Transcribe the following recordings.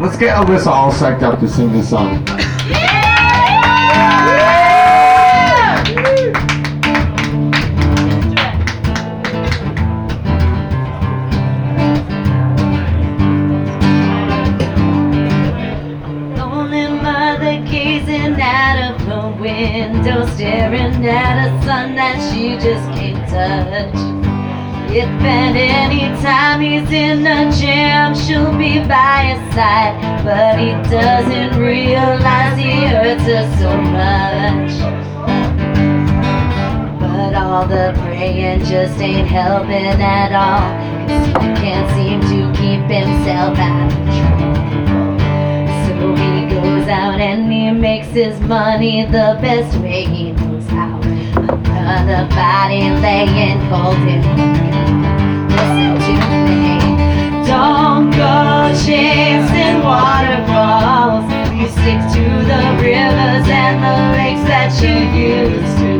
Let's get Alyssa all psyched up to sing this song. Window, staring at a son that she just can't touch. If at any time he's in a jam, she'll be by his side. But he doesn't realize he hurts her so much. But all the praying just ain't helping at all. Cause he can't seem to keep himself out of trouble. So he goes out and he makes his money the best way he knows how. Another body laying cold in go chasing waterfalls. You stick to the rivers and the lakes that you used to.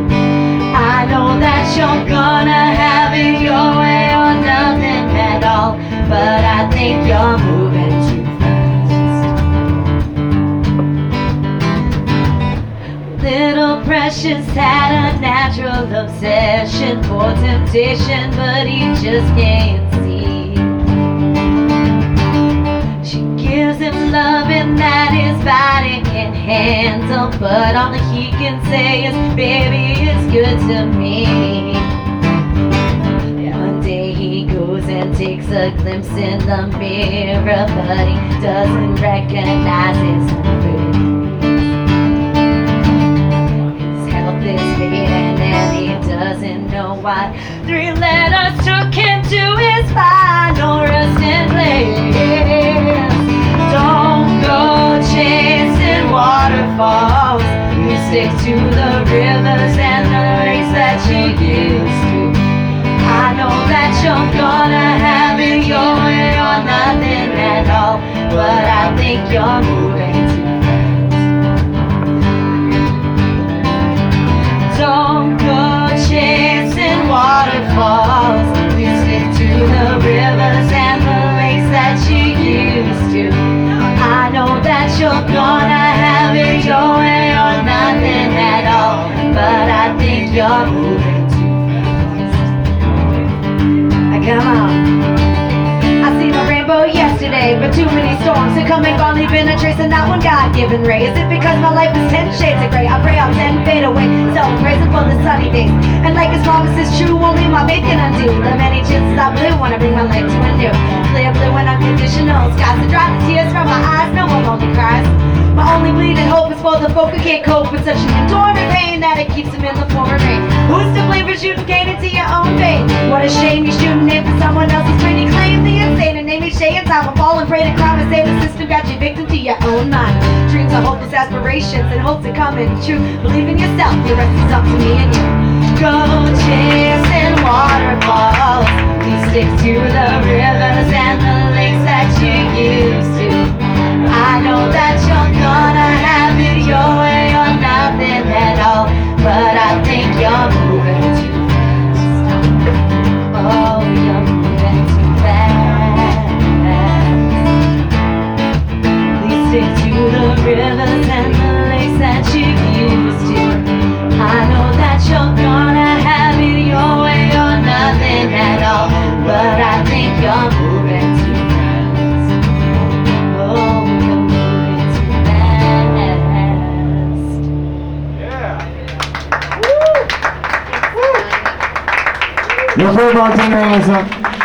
I know that you're gonna have it your way or nothing at all. But I think you're moving too fast. Little Precious had a natural obsession for temptation, but he just can't but all that he can say is, baby, it's good to me. One day he goes and takes a glimpse in the mirror, but he doesn't recognize his own His health is fading and he doesn't know why. Three letters took him to his final stick to the rivers and the lakes that you used to. I know that you're gonna have it your way or nothing at all. But I think you're you're moving too fast. Come on. I seen a rainbow yesterday, but too many storms to come and gone, leaving a trace and not one God-given ray. Is it because my life is ten shades of gray? I pray I'll ten fade away, self-praising for the sunny days. And like his promise is true, only my faith can undo the many chances I blew when I bring my life to a new clear blue and unconditional skies. To dry the tears from my eyes, no one only cries. My only bleeding hope for the folk who can't cope with such an enduring pain that it keeps them in the pouring rain. Who's to blame for shooting cane into your own vein? What a shame you're shooting it for someone else's pain. You claim the insane and name me Shay and time. Fall and pray to crime and say the system got you victim to your own mind. Dreams are hopeless aspirations and hopes are coming true. Believe in yourself, the rest is up to me and you. Go chasing waterfalls. You stick to the rivers and the lakes that you used fast. Your favorite bartender, Alyssa.